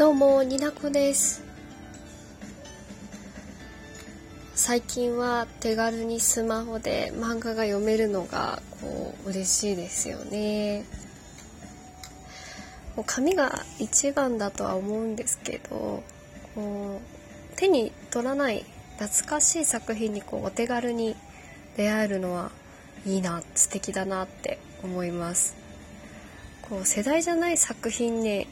どうもになこです。最近は手軽にスマホで漫画が読めるのがこう嬉しいですよね。もう紙が一番だとは思うんですけどこう手に取らない懐かしい作品にこうお手軽に出会えるのはいいな素敵だなって思います。こう世代じゃない作品に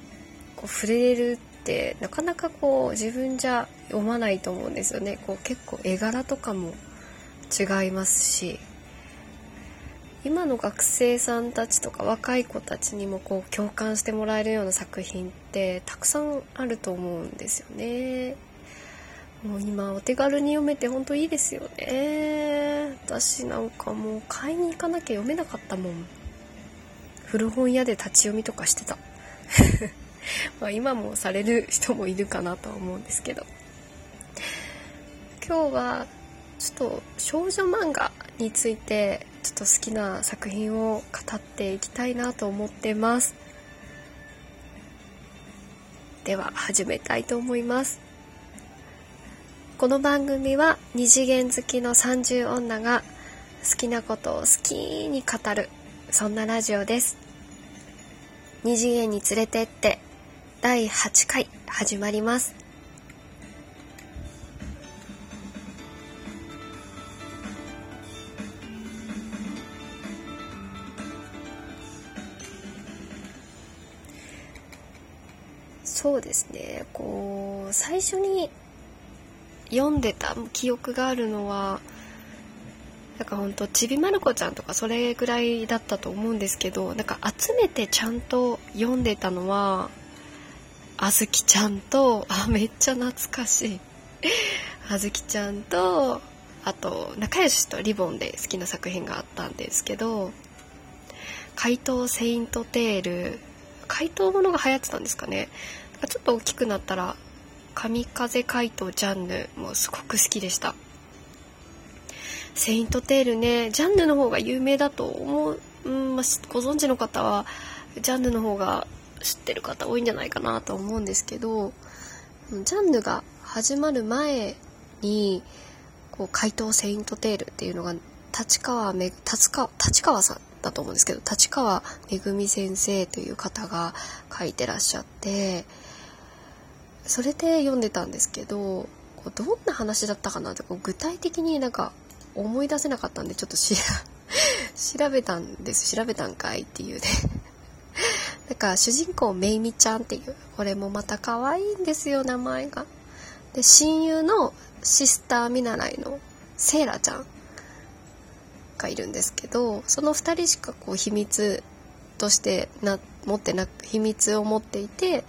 こう触れれるってなかなかこう自分じゃ読まないと思うんですよねこう結構絵柄とかも違いますし今の学生さんたちとか若い子たちにもこう共感してもらえるような作品ってたくさんあると思うんですよね。もう今お手軽に読めてほんといいですよね。私なんかもう買いに行かなきゃ読めなかったもん。古本屋で立ち読みとかしてた。まあ今もされる人もいるかなとは思うんですけど。今日はちょっと少女漫画についてちょっと好きな作品を語っていきたいなと思ってます。では始めたいと思います。この番組は二次元好きの30女が好きなことを好きに語るそんなラジオです。二次元に連れてって第8回始まります。そうですね。こう最初に読んでた記憶があるのはなんかほんとちびまる子ちゃんとかそれぐらいだったと思うんですけどなんか集めてちゃんと読んでたのはあずきちゃんとあめっちゃ懐かしい。あずきちゃんとあと仲良しとリボンで好きな作品があったんですけど「怪盗セイントテール」怪盗ものが流行ってたんですかね。ちょっと大きくなったら神風怪盗ジャンヌもすごく好きでした。セイントテールねジャンヌの方が有名だと思う、うんまあ、ご存知の方はジャンヌの方が知ってる方多いんじゃないかなと思うんですけどジャンヌが始まる前にこう怪盗セイントテールっていうのが立川め立川立川さんだと思うんですけど立川めぐみ先生という方が書いてらっしゃってそれで読んでたんですけどこうどんな話だったかなってこう具体的になんか思い出せなかったんでちょっと 調べたんです。調べたんかいっていうね。なんか主人公めいみちゃんっていうこれもまた可愛いんですよ名前が。で親友のシスター見習いのセイラちゃんがいるんですけどその2人しかこう秘密としてな持ってなく秘密を持っていて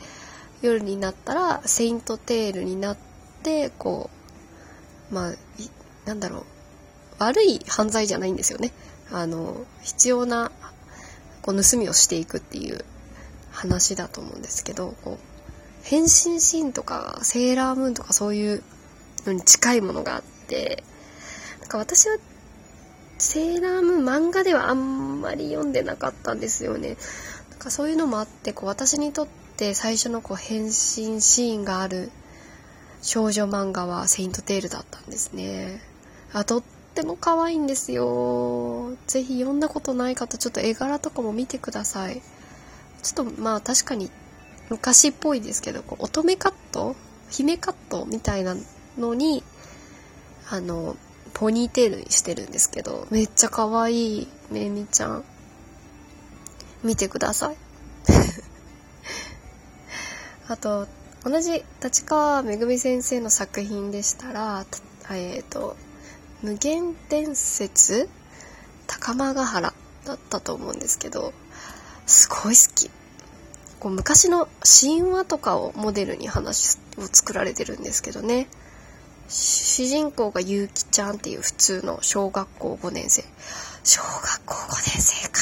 夜になったらセイントテールになってこうまあなんだろう悪い犯罪じゃないんですよねあの必要なこう盗みをしていくっていう話だと思うんですけどこう変身シーンとかセーラームーンとかそういうのに近いものがあってなんか私はセーラームーン漫画ではあんまり読んでなかったんですよね。なんかそういうのもあってこう私にとって最初のこう変身シーンがある少女漫画は「セイント・テール」だったんですね。あとっても可愛いんですよ。ぜひ読んだことない方ちょっと絵柄とかも見てください。ちょっとまあ確かに昔っぽいですけど乙女カット？姫カットみたいなのにあのポニーテールにしてるんですけどめっちゃ可愛いめいみちゃん。見てください。あと同じ立川めぐみ先生の作品でしたらえっ、ー、と「無限伝説？高間ヶ原」だったと思うんですけどすごい好こう昔の神話とかをモデルに話を作られてるんですけどね。主人公がゆうきちゃんっていう普通の小学校5年生。小学校5年生か。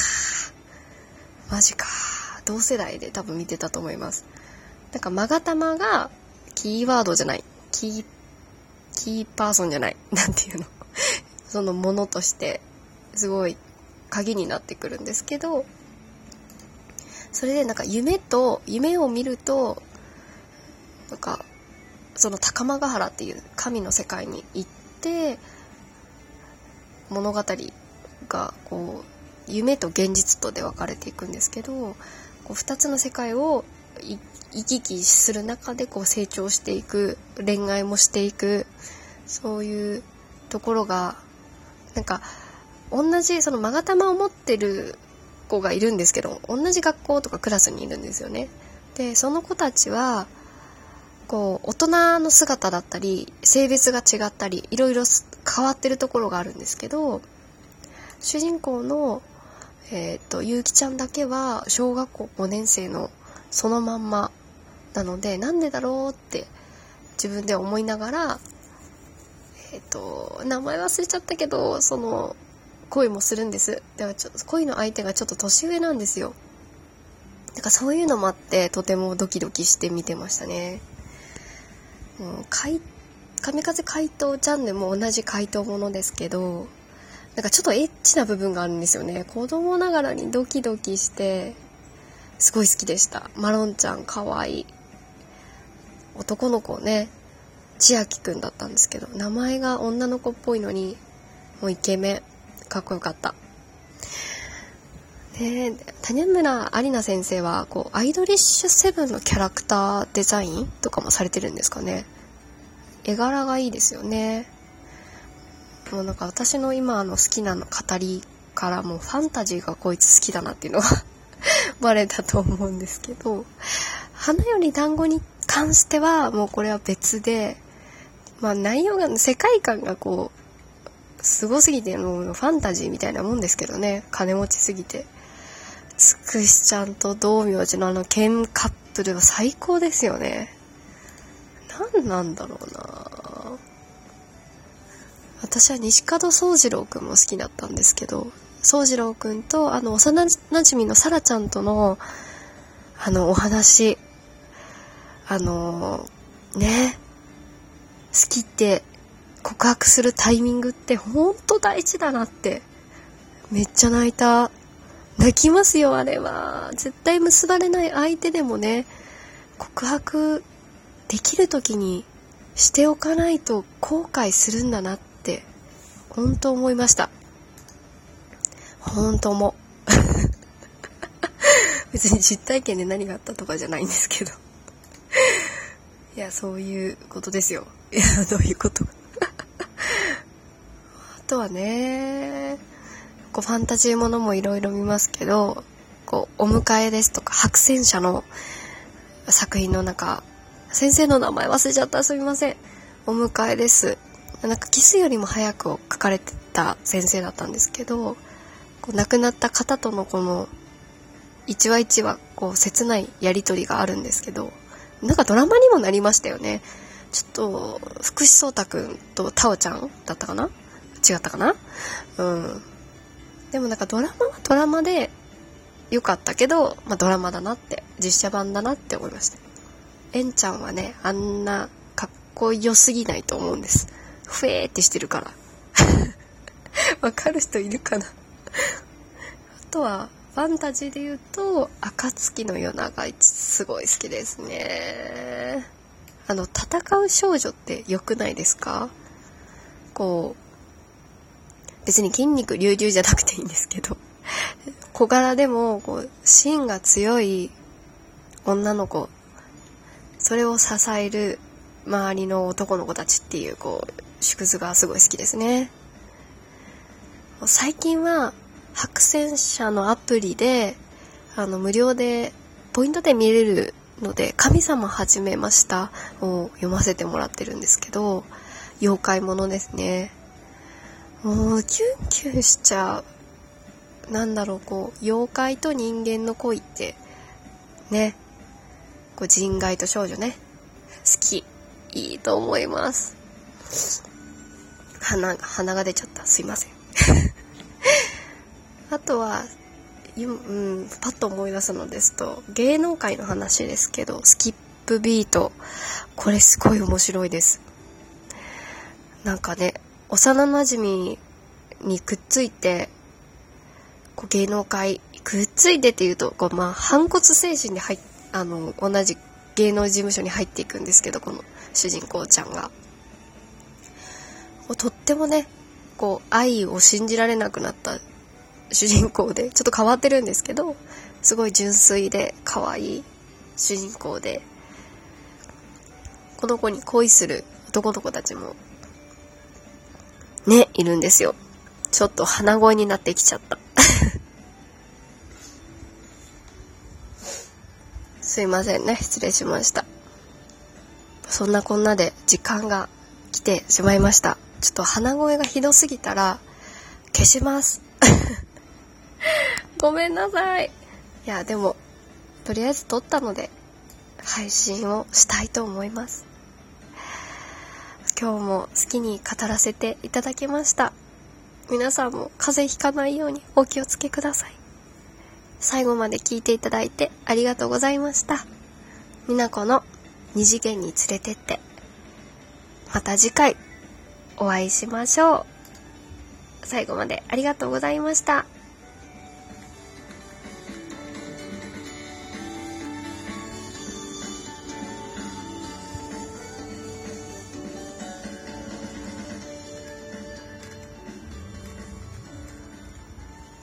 マジか。同世代で多分見てたと思います。なんか勾玉がキーワードじゃない。キーキーパーソンじゃない。なんていうの。そのものとしてすごい鍵になってくるんですけど。それでなんか夢と夢を見るとなんかその高間ヶ原っていう神の世界に行って物語がこう夢と現実とで分かれていくんですけどこう2つの世界を行き来する中でこう成長していく恋愛もしていくそういうところがなんか同じその勾玉を持ってる子がいるんですけど同じ学校とかクラスにいるんですよね。でその子たちはこう大人の姿だったり性別が違ったりいろいろ変わってるところがあるんですけど主人公の、えーと、ゆうきちゃんだけは小学校5年生のそのまんまなのでなんでだろうって自分で思いながらえっ、ー、と名前忘れちゃったけどその恋もするんです。ではちょ恋の相手がちょっと年上なんですよ。だからそういうのもあってとてもドキドキして見てましたね。もう神風怪盗ちゃんでも同じ怪盗ものですけどなんかちょっとエッチな部分があるんですよね。子供ながらにドキドキしてすごい好きでした。マロンちゃんかわいい。男の子ね。千秋くんだったんですけど名前が女の子っぽいのにもうイケメン。かっこよかった。で、谷村有奈先生は、こう、アイドリッシュセブンのキャラクターデザインとかもされてるんですかね。絵柄がいいですよね。もうなんか私の今の好きなの語りからもうファンタジーがこいつ好きだなっていうのが バレたと思うんですけど、花より団子に関してはもうこれは別で、まあ内容が、世界観がこう、すごすぎてもうファンタジーみたいなもんですけどね。金持ちすぎて。つくしちゃんと道明寺のあの剣カップルは最高ですよね。何なんだろうな。私は西門宗次郎くんも好きだったんですけど宗次郎くんとあの幼なじみのさらちゃんとのあのお話。あのね。好きって告白するタイミングってほんと大事だなって。めっちゃ泣いた。泣きますよあれは。絶対結ばれない相手でもね。告白できる時にしておかないと後悔するんだなって本当思いました。本当も。別に実体験で何があったとかじゃないんですけど。いやそういうことですよ。いやどういうこととはねこうファンタジーものもいろいろ見ますけどこうお迎えですとか白戦車の作品の中先生の名前忘れちゃったすみません。お迎えです。なんかキスよりも早くを書かれてた先生だったんですけどこう亡くなった方とのこの一話一話こう切ないやり取りがあるんですけどなんかドラマにもなりましたよね。ちょっと福士蒼太くんとタオちゃんだったかな？違ったかな？うん。でもなんかドラマはドラマで良かったけど、まあドラマだなって、実写版だなって思いました。エンちゃんはね、あんなかっこよすぎないと思うんです。ふえーってしてるから。わかる人いるかな？あとは、ファンタジーで言うと、暁の夜長いすごい好きですね。あの、戦う少女って良くないですか？こう、別に筋肉隆々じゃなくていいんですけど。小柄でもこう芯が強い女の子。それを支える周りの男の子たちっていうこう縮図がすごい好きですね。最近は白戦車のアプリであの無料でポイントで見れるので「神様始めました」を読ませてもらってるんですけど妖怪ものですね。もうキュンキュンしちゃうなんだろうこう妖怪と人間の恋ってね。こう人外と少女ね。好きいいと思います。鼻が鼻が出ちゃった。すいません。あとはうん、パッと思い出すのですと芸能界の話ですけどスキップビート。これすごい面白いです。なんかね幼なじみにくっついてこう芸能界くっついてっていうとこう、まあ、反骨精神で入あの同じ芸能事務所に入っていくんですけどこの主人公ちゃんが。とってもねこう愛を信じられなくなった主人公でちょっと変わってるんですけどすごい純粋で可愛い主人公でこの子に恋する男の子たちもねいるんですよ。ちょっと鼻声になってきちゃった。すいませんね失礼しました。そんなこんなで時間が来てしまいました。ちょっと鼻声がひどすぎたら消します。ごめんなさい。いやでもとりあえず撮ったので配信をしたいと思います。今日も好きに語らせていただきました。皆さんも風邪ひかないようにお気をつけください。最後まで聞いていただいてありがとうございました。みなこの二次元に連れてって。また次回お会いしましょう。最後までありがとうございました。